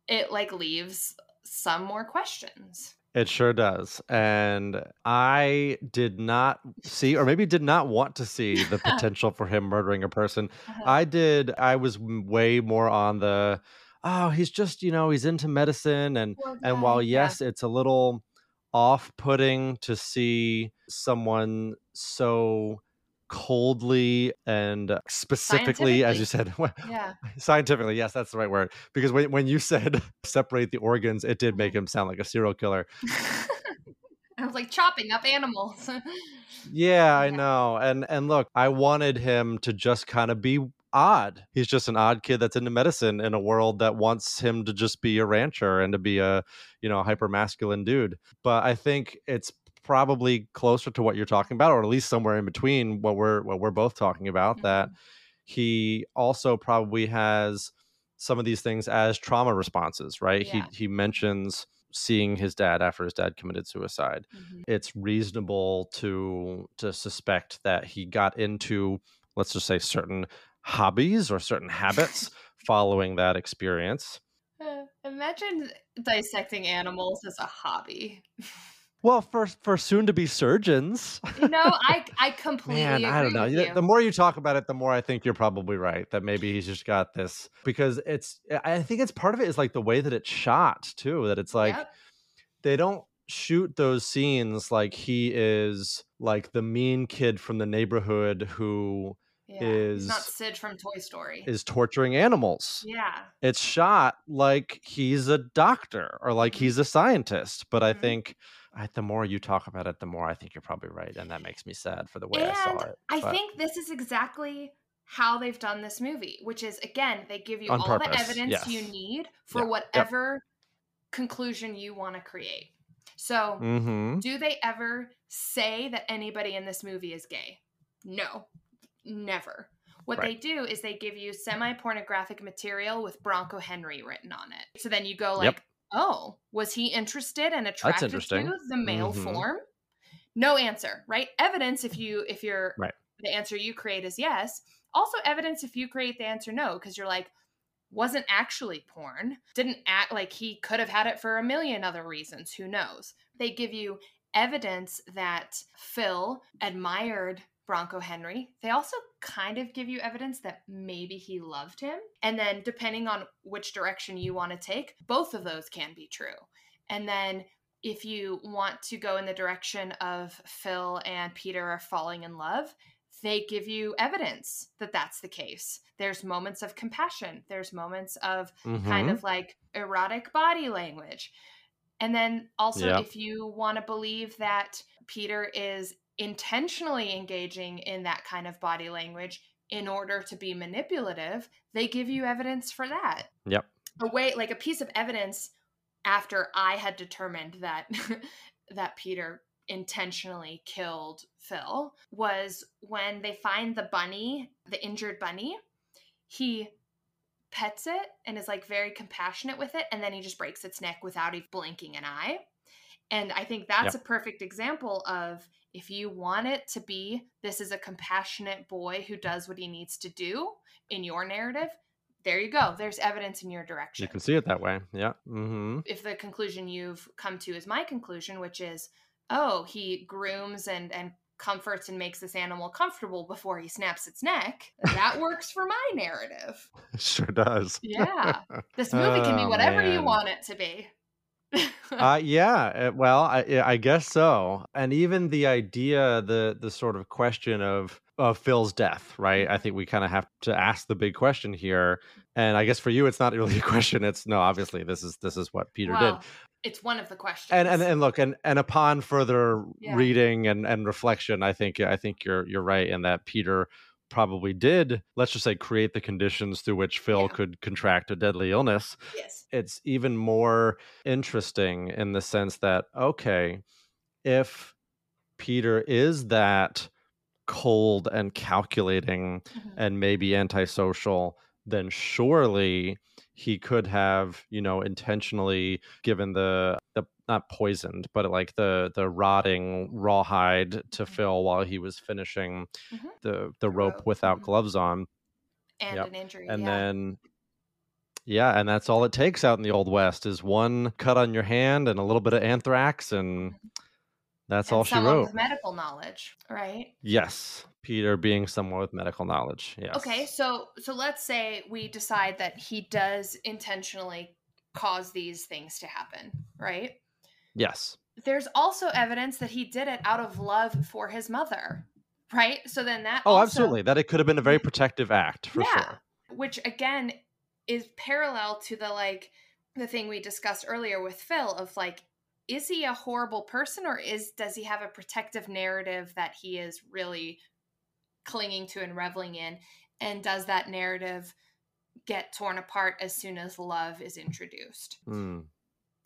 A: it like leaves some more questions.
B: It sure does. And I did not see, or maybe did not want to see the potential for him murdering a person. Uh-huh. I did, I was way more on the, oh, he's just, you know, he's into medicine. And, and while, yes, yeah. it's a little off putting to see someone so coldly and specifically as you said
A: yeah.
B: scientifically yes that's the right word because when, when you said separate the organs it did make mm-hmm. him sound like a serial killer.
A: I was like chopping up animals.
B: Yeah, yeah. i know and and look i wanted him to just kind of be odd. He's just an odd kid that's into medicine in a world that wants him to just be a rancher and to be a you know hyper masculine dude but i think it's probably closer to what you're talking about, or at least somewhere in between what we're what we're both talking about. Mm-hmm. That he also probably has some of these things as trauma responses, right? Yeah. He he mentions seeing his dad after his dad committed suicide. Mm-hmm. It's reasonable to to suspect that he got into let's just say certain hobbies or certain habits following that experience.
A: Uh, imagine dissecting animals as a hobby.
B: Well, for for soon to be surgeons.
A: no, I I completely Man, I don't know.
B: The more you talk about it, the more I think you're probably right that maybe he's just got this because it's. I think it's part of it is like the way that it's shot too. That it's like yep. they don't shoot those scenes like he is like the mean kid from the neighborhood who yeah, is
A: not Sid from Toy Story.
B: Is torturing animals.
A: Yeah.
B: It's shot like he's a doctor or like mm-hmm. he's a scientist, but mm-hmm. I think I, the more you talk about it, the more I think you're probably right, and that makes me sad for the way
A: and
B: I saw it.
A: I think this is exactly how they've done this movie, which is again they give you On all purpose. the evidence yes. you need for yep. whatever yep. conclusion you want to create. So, mm-hmm. do they ever say that anybody in this movie is gay? No, never. What right. they do is they give you semi pornographic material with Bronco Henry written on it. So then you go like, yep oh, was he interested and attracted to the male mm-hmm. form? No answer, right? Evidence if you if you're
B: right.
A: the answer you create is yes. Also evidence if you create the answer no, because you're like, wasn't actually porn, didn't act like he could have had it for a million other reasons. Who knows? They give you evidence that Phil admired Bronco Henry. They also kind of give you evidence that maybe he loved him. And then, depending on which direction you want to take, both of those can be true. And then, if you want to go in the direction of Phil and Peter are falling in love, they give you evidence that that's the case. There's moments of compassion, there's moments of mm-hmm. kind of like erotic body language. And then also, if you want to believe that Peter is intentionally engaging in that kind of body language in order to be manipulative, they give you evidence for that.
B: Yep.
A: A way like a piece of evidence after I had determined that that Peter intentionally killed Phil was when they find the bunny, the injured bunny, he pets it and is like very compassionate with it and then he just breaks its neck without even blinking an eye. And I think that's yep. a perfect example of if you want it to be this is a compassionate boy who does what he needs to do in your narrative, there you go. There's evidence in your direction.
B: You can see it that way. Yeah. Mm-hmm.
A: If the conclusion you've come to is my conclusion, which is, oh, he grooms and and comforts and makes this animal comfortable before he snaps its neck, that works for my narrative.
B: Sure does.
A: yeah. This movie can be oh, whatever you want it to be
B: uh, yeah, eh, well, I, I guess so. And even the idea, the the sort of question of of Phil's death, right? I think we kind of have to ask the big question here. And I guess for you, it's not really a question. It's no, obviously, this is this is what Peter well, did.
A: It's one of the questions.
B: And and, and look, and and upon further yeah. reading and and reflection, I think I think you're you're right in that Peter probably did, let's just say, create the conditions through which Phil yeah. could contract a deadly illness.
A: Yes.
B: It's even more interesting in the sense that, okay, if Peter is that cold and calculating mm-hmm. and maybe antisocial, then surely he could have, you know, intentionally given the the not poisoned, but like the the rotting rawhide to mm-hmm. Phil while he was finishing mm-hmm. the the rope without mm-hmm. gloves on.
A: and
B: Yep.
A: an injury.
B: and
A: yeah.
B: then yeah, and that's all it takes out in the old west is one cut on your hand and a little bit of anthrax, and that's
A: and
B: all she wrote.
A: with medical knowledge, right?
B: Yes, Peter being someone with medical knowledge. Yes.
A: Okay, so so let's say we decide that he does intentionally cause these things to happen, right?
B: Yes.
A: There's also evidence that he did it out of love for his mother, right? So then that
B: Oh,
A: also-
B: absolutely. That it could have been a very protective act for
A: Yeah.
B: sure.
A: which again is parallel to the like the thing we discussed earlier with Phil of like is he a horrible person or is does he have a protective narrative that he is really clinging to and reveling in and does that narrative get torn apart as soon as love is introduced
B: Hmm.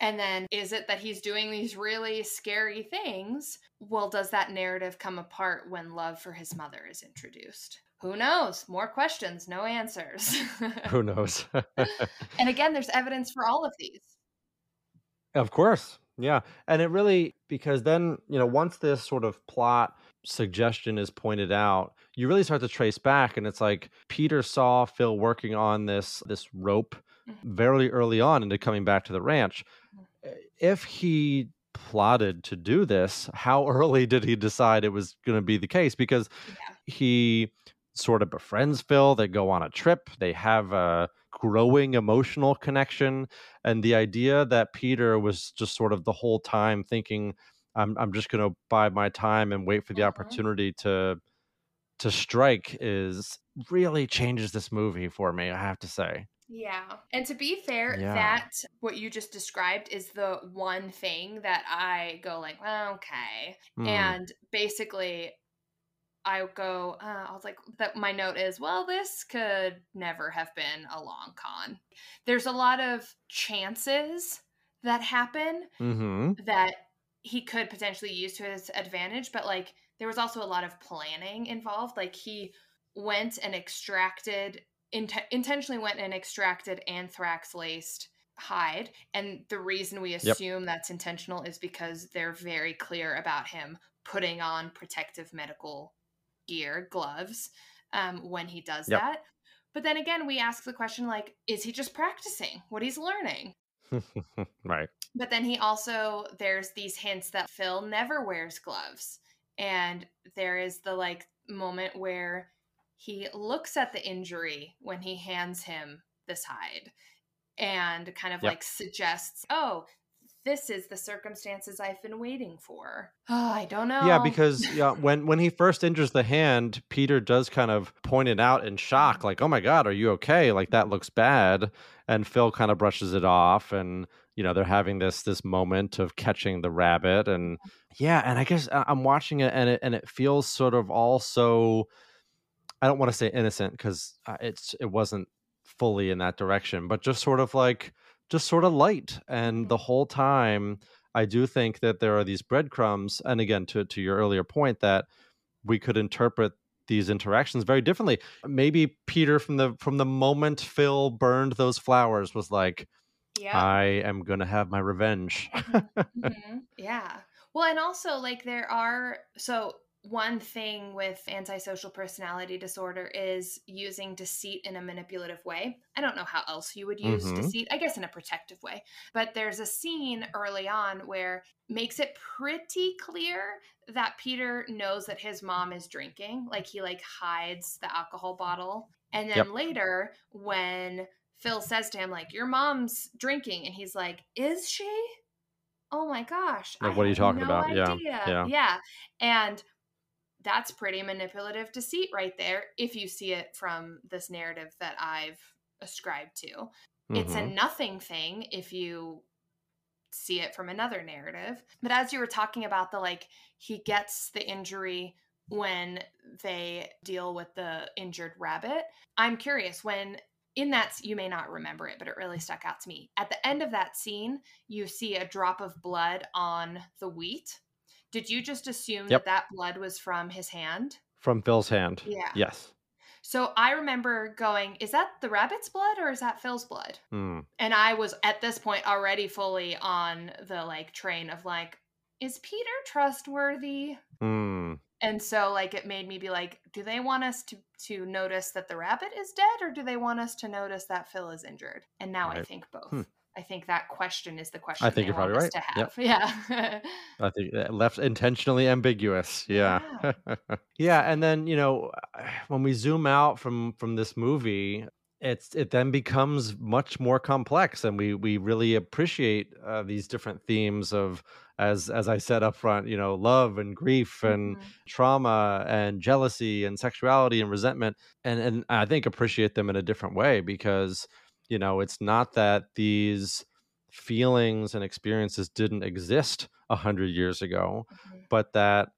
A: And then is it that he's doing these really scary things well does that narrative come apart when love for his mother is introduced who knows more questions no answers
B: Who knows?
A: and again there's evidence for all of these
B: Of course. Yeah. And it really, because then, you know, once this sort of plot suggestion is pointed out, you really start to trace back and it's like Peter saw Phil working on this this rope
A: Mhm.
B: very early on into coming back to the ranch. If he plotted to do this, how early did he decide it was going to be the case? Because
A: Yeah.
B: he sort of befriends Phil. They go on a trip. They have a growing emotional connection. And the idea that Peter was just sort of the whole time thinking, I'm, I'm just going to bide my time and wait for the
A: Mhm.
B: opportunity to to strike is really changes this movie for me, I have to say.
A: Yeah. And to be fair,
B: Yeah.
A: that what you just described is the one thing that I go like, well, okay.
B: Hmm.
A: And basically I go, uh, I was like, that my note is, well, this could never have been a long con. There's a lot of chances that happen
B: hmm
A: that he could potentially use to his advantage, but like there was also a lot of planning involved. Like he went and extracted, int- intentionally went and extracted anthrax laced hide. And the reason we assume that's intentional is because they're very clear about him putting on protective medical gear, gloves, um, when he does
B: Yep.
A: that. But then again, we ask the question like, is he just practicing what he's learning?
B: right.
A: But then he also there's these hints that Phil never wears gloves. And there is the like moment where he looks at the injury when he hands him this hide and kind of
B: Yep.
A: like suggests, "Oh, this is the circumstances I've been waiting for." Oh, I don't know.
B: Yeah, because yeah, when when he first injures the hand, Peter does kind of point it out in shock, like, "Oh my God, are you okay? Like that looks bad." And Phil kind of brushes it off, and you know they're having this this moment of catching the rabbit, and yeah, and I guess I- I'm watching it, and it and it feels sort of also, I don't want to say innocent because it's it wasn't fully in that direction, but just sort of like just sort of light, and the whole time. I do think that there are these breadcrumbs, and again, to to your earlier point, that we could interpret these interactions very differently. Maybe Peter, from the from the moment Phil burned those flowers, was like,
A: yeah.
B: "I am going to have my revenge."
A: Mhm. Yeah. Well, and also like there are so one thing with antisocial personality disorder is using deceit in a manipulative way. I don't know how else you would use
B: Mhm.
A: deceit. I guess in a protective way. But there's a scene early on where makes it pretty clear that Peter knows that his mom is drinking. Like he like hides the alcohol bottle. And then
B: Yep.
A: later when Phil says to him like your mom's drinking and he's like, "Is she?" Oh my gosh.
B: Like, what are you talking
A: no
B: about? Yeah, yeah.
A: Yeah. And that's pretty manipulative deceit right there if you see it from this narrative that I've ascribed to. It's a
B: Mhm.
A: nothing thing if you see it from another narrative. But as you were talking about the like he gets the injury when they deal with the injured rabbit, I'm curious when in that you may not remember it, but it really stuck out to me. At the end of that scene, you see a drop of blood on the wheat. Did you just assume
B: Yep.
A: that that blood was from his hand?
B: From Phil's hand.
A: Yeah.
B: Yes.
A: So I remember going, is that the rabbit's blood or is that Phil's blood?
B: Hmm.
A: And I was at this point already fully on the like train of like, is Peter trustworthy?
B: Hmm.
A: And so like it made me be like, do they want us to to notice that the rabbit is dead or do they want us to notice that Phil is injured? And now I think both.
B: Hmm.
A: I think that question is the question
B: I think you're probably right.
A: to
B: Yep.
A: have. Yeah.
B: I think uh, left intentionally ambiguous. Yeah. yeah, and then, you know, when we zoom out from from this movie, it's it then becomes much more complex and we we really appreciate uh, these different themes of as as I said up front, you know, love and grief and
A: Mhm.
B: trauma and jealousy and sexuality and resentment and and I think appreciate them in a different way because you know, it's not that these feelings and experiences didn't exist a hundred years ago
A: Mhm.
B: but that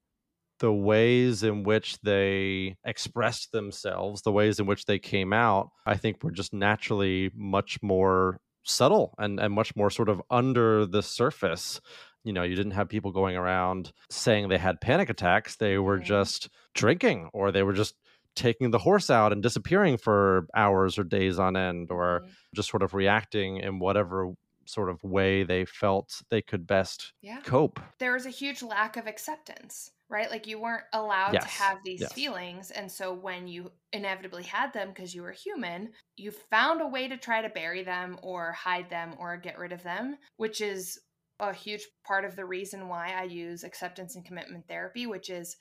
B: the ways in which they expressed themselves, the ways in which they came out, I think were just naturally much more subtle and, and much more sort of under the surface. You know, you didn't have people going around saying they had panic attacks. They were just drinking or they were just taking the horse out and disappearing for hours or days on end or
A: Mhm.
B: just sort of reacting in whatever sort of way they felt they could best
A: Yeah.
B: cope.
A: there was a huge lack of acceptance, right? Like you weren't allowed to have these
B: yes.
A: feelings. And so when you inevitably had them because you were human, you found a way to try to bury them or hide them or get rid of them, which is a huge part of the reason why I use acceptance and commitment therapy, which is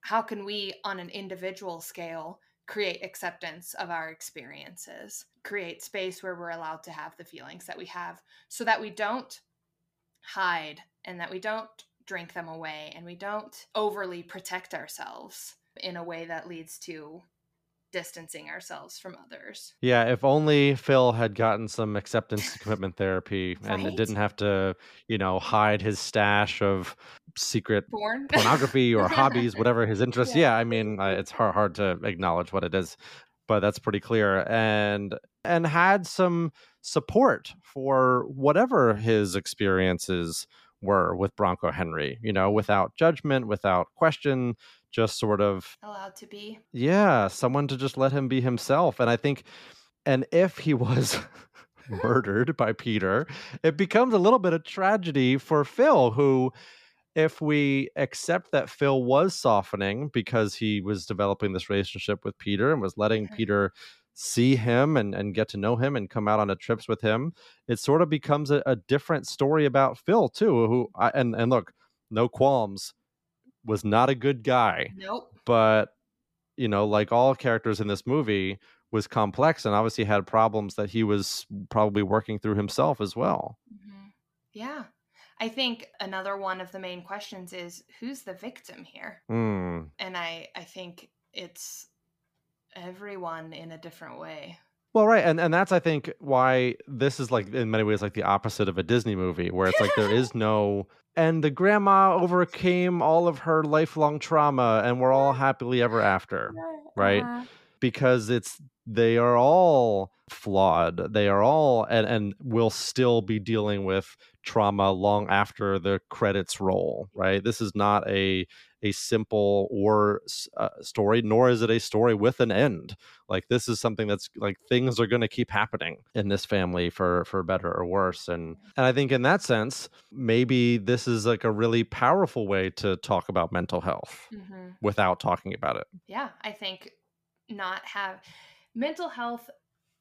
A: how can we, on an individual scale, create acceptance of our experiences, create space where we're allowed to have the feelings that we have so that we don't hide and that we don't drink them away and we don't overly protect ourselves in a way that leads to distancing ourselves from others.
B: Yeah, if only Phil had gotten some acceptance and commitment therapy and
A: Right?
B: didn't have to, you know, hide his stash of secret
A: Born
B: pornography or hobbies, whatever his interests.
A: Yeah.
B: Yeah, I mean, uh, it's hard hard to acknowledge what it is, but that's pretty clear. And and had some support for whatever his experiences were with Bronco Henry, you know, without judgment, without question, just sort of
A: allowed to be.
B: yeah, someone to just let him be himself. And I think, and if he was murdered by Peter, it becomes a little bit of tragedy for Phil, who, if we accept that Phil was softening because he was developing this relationship with Peter and was letting
A: Mhm.
B: Peter see him and, and get to know him and come out on the trips with him, it sort of becomes a, a different story about Phil, too. Who, I, and, and look, no qualms, was not a good guy
A: Nope.
B: but you know like all characters in this movie was complex and obviously had problems that he was probably working through himself as well
A: Mhm. Yeah. I think another one of the main questions is who's the victim here?
B: Hmm.
A: And I I think it's everyone in a different way.
B: Well right and and that's i think why this is like in many ways like the opposite of a disney movie where it's like there is no and the grandma overcame all of her lifelong trauma and we're all happily ever after Right.
A: Uh-huh.
B: Because it's they are all flawed they are all and and will still be dealing with trauma long after the credits roll right? This is not a a simple or uh, story nor is it a story with an end. Like this is something that's like things are going to keep happening in this family for for better or worse and and i think in that sense maybe this is like a really powerful way to talk about mental health
A: Mhm.
B: without talking about it.
A: Yeah i think not have mental health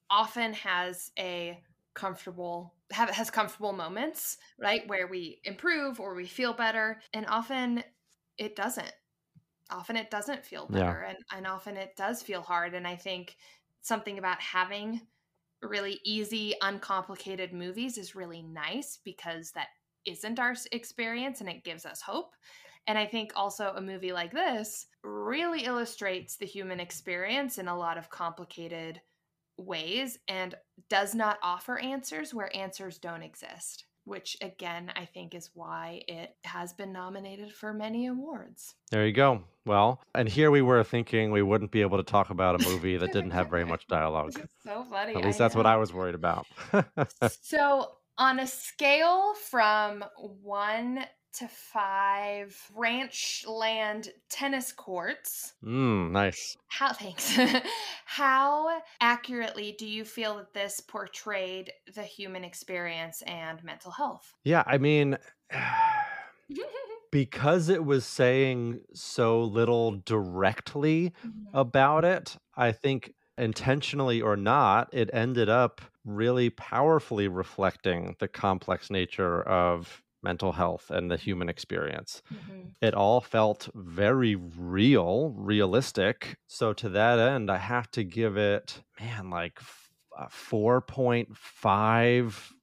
A: often has a comfortable have has comfortable moments right where we improve or we feel better and often it doesn't. Often it doesn't feel
B: Yeah.
A: better and, and often it does feel hard and i think something about having really easy uncomplicated movies is really nice because that isn't our experience and it gives us hope and I think also a movie like this really illustrates the human experience in a lot of complicated ways and does not offer answers where answers don't exist, which again, I think is why it has been nominated for many awards.
B: There you go. Well, and here we were thinking we wouldn't be able to talk about a movie that didn't have very much dialogue.
A: so funny.
B: At least that's what I was worried about.
A: So, on a scale from one to five ranch land tennis courts,
B: mm, nice.
A: How thanks. How accurately do you feel that this portrayed the human experience and mental health?
B: Yeah, I mean, because it was saying so little directly
A: Mhm.
B: about it, I think intentionally or not, it ended up really powerfully reflecting the complex nature of mental health and the human experience.
A: Mhm.
B: It all felt very real, realistic. So, to that end, I have to give it, man, like f- uh, 4.5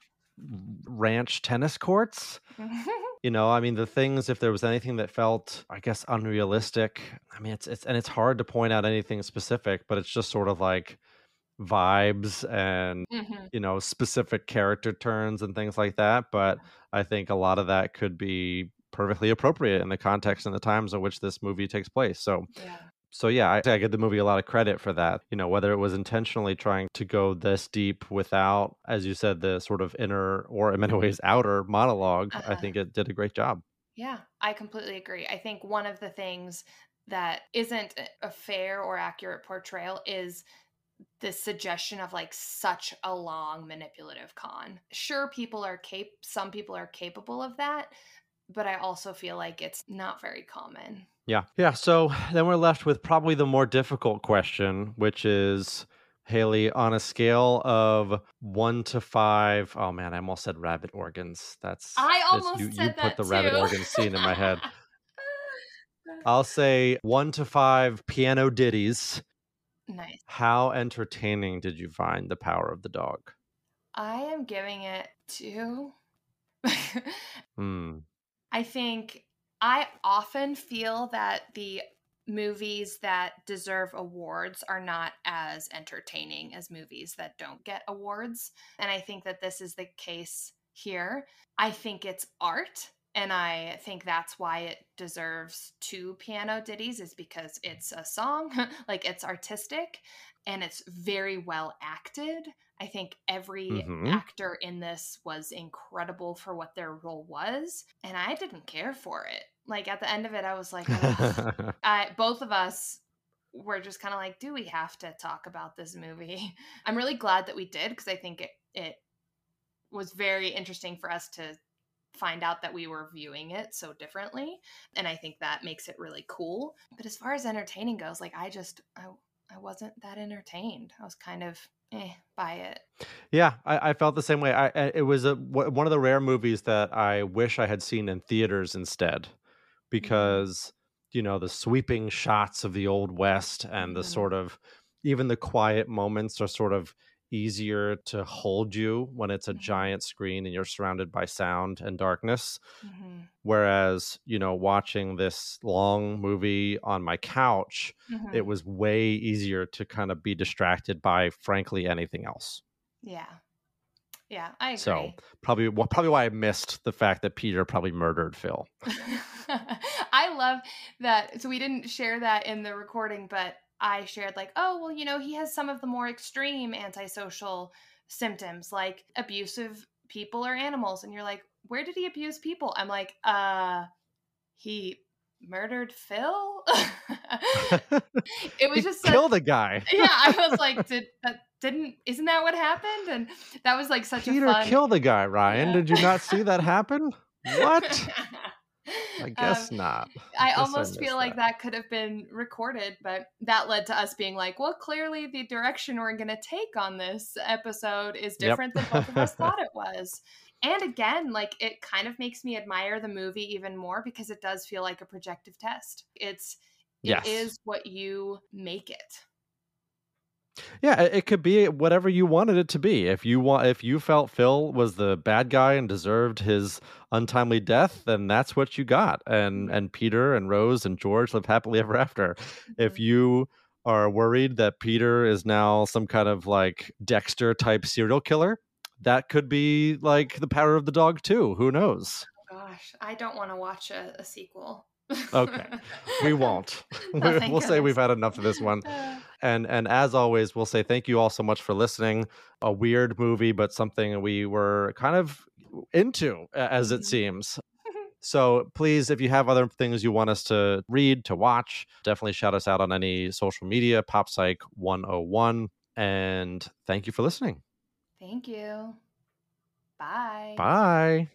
B: ranch tennis courts. You know, I mean, the things, if there was anything that felt, I guess, unrealistic, I mean, it's, it's, and it's hard to point out anything specific, but it's just sort of like vibes and,
A: Mhm.
B: you know, specific character turns and things like that. But I think a lot of that could be perfectly appropriate in the context and the times in which this movie takes place. So,
A: Yeah.
B: so yeah, I, I give the movie a lot of credit for that. You know, whether it was intentionally trying to go this deep without, as you said, the sort of inner or in many ways outer monolog I
A: Uh-huh.
B: think it did a great job.
A: Yeah, I completely agree. I think one of the things that isn't a fair or accurate portrayal is the suggestion of like such a long manipulative con. Sure, people are cap some people are capable of that, but I also feel like it's not very common.
B: Yeah. Yeah. So then we're left with probably the more difficult question, which is Haley, on a scale of one to five, oh man, I almost said rabbit organs. That's
A: I almost
B: you,
A: said
B: you put
A: that
B: the rabbit
A: too.
B: organ scene in my head. I'll say one to five piano ditties.
A: Nice.
B: How entertaining did you find the power of the dog?
A: I am giving it two.
B: Hmm.
A: I think I often feel that the movies that deserve awards are not as entertaining as movies that don't get awards. And I think that this is the case here. I think it's art. And I think that's why it deserves two piano ditties, is because it's a song, like it's artistic and it's very well acted. I think every
B: Mhm.
A: actor in this was incredible for what their role was, and I didn't care for it. Like at the end of it, I was like, I both of us were just kind of like, do we have to talk about this movie? I'm really glad that we did because I think it it was very interesting for us to find out that we were viewing it so differently and i think that makes it really cool but as far as entertaining goes like i just i, I wasn't that entertained i was kind of eh by it
B: Yeah, I, I felt the same way. I, it was a w- one of the rare movies that I wish I had seen in theaters instead, because you know the sweeping shots of the old west and the
A: Mhm.
B: sort of even the quiet moments are sort of easier to hold you when it's a
A: Mhm.
B: giant screen and you're surrounded by sound and darkness.
A: Mhm.
B: Whereas you know watching this long movie on my couch, it
A: Mhm.
B: was way easier to kind of be distracted by frankly anything else.
A: yeah yeah i agree
B: So probably well, probably why I missed the fact that Peter probably murdered Phil.
A: I love that. So we didn't share that in the recording, but I shared like, oh, well, you know, he has some of the more extreme antisocial symptoms, like abusive people or animals. And you're like, where did he abuse people? I'm like, uh, he murdered Phil. it was just such-
B: killed a guy.
A: yeah. I was like, did that didn't isn't that what happened? And that was like such
B: Peter
A: a fun.
B: killed a guy. Ryan,
A: Yeah.
B: did you not see that happen? What? I guess
A: Um,
B: not.
A: I
B: guess I
A: almost feel
B: missed
A: like that could have been recorded, but that led to us being like, well, clearly the direction we're going to take on this episode is
B: Yep.
A: different than both of us thought it was. And again, like it kind of makes me admire the movie even more because it does feel like a projective test. It's it is
B: Yes.
A: what you make it.
B: Yeah, it could be whatever you wanted it to be. If you want, if you felt Phil was the bad guy and deserved his untimely death, then that's what you got. And
A: Mhm.
B: and Peter and Rose and George live happily ever after. If
A: Mhm.
B: you are worried that Peter is now some kind of like Dexter type serial killer, that could be like the power of the dog too. Who knows?
A: Gosh, I don't want to watch a, a sequel.
B: Okay, We won't.
A: Oh,
B: we'll say we've had enough of this one.
A: Uh,
B: And and as always, we'll say thank you all so much for listening. A weird movie, but something we were kind of into, as it
A: Mhm.
B: seems. So please, if you have other things you want us to read, to watch, definitely shout us out on any social media, PopPsych101. And thank you for listening.
A: Thank you. Bye.
B: Bye.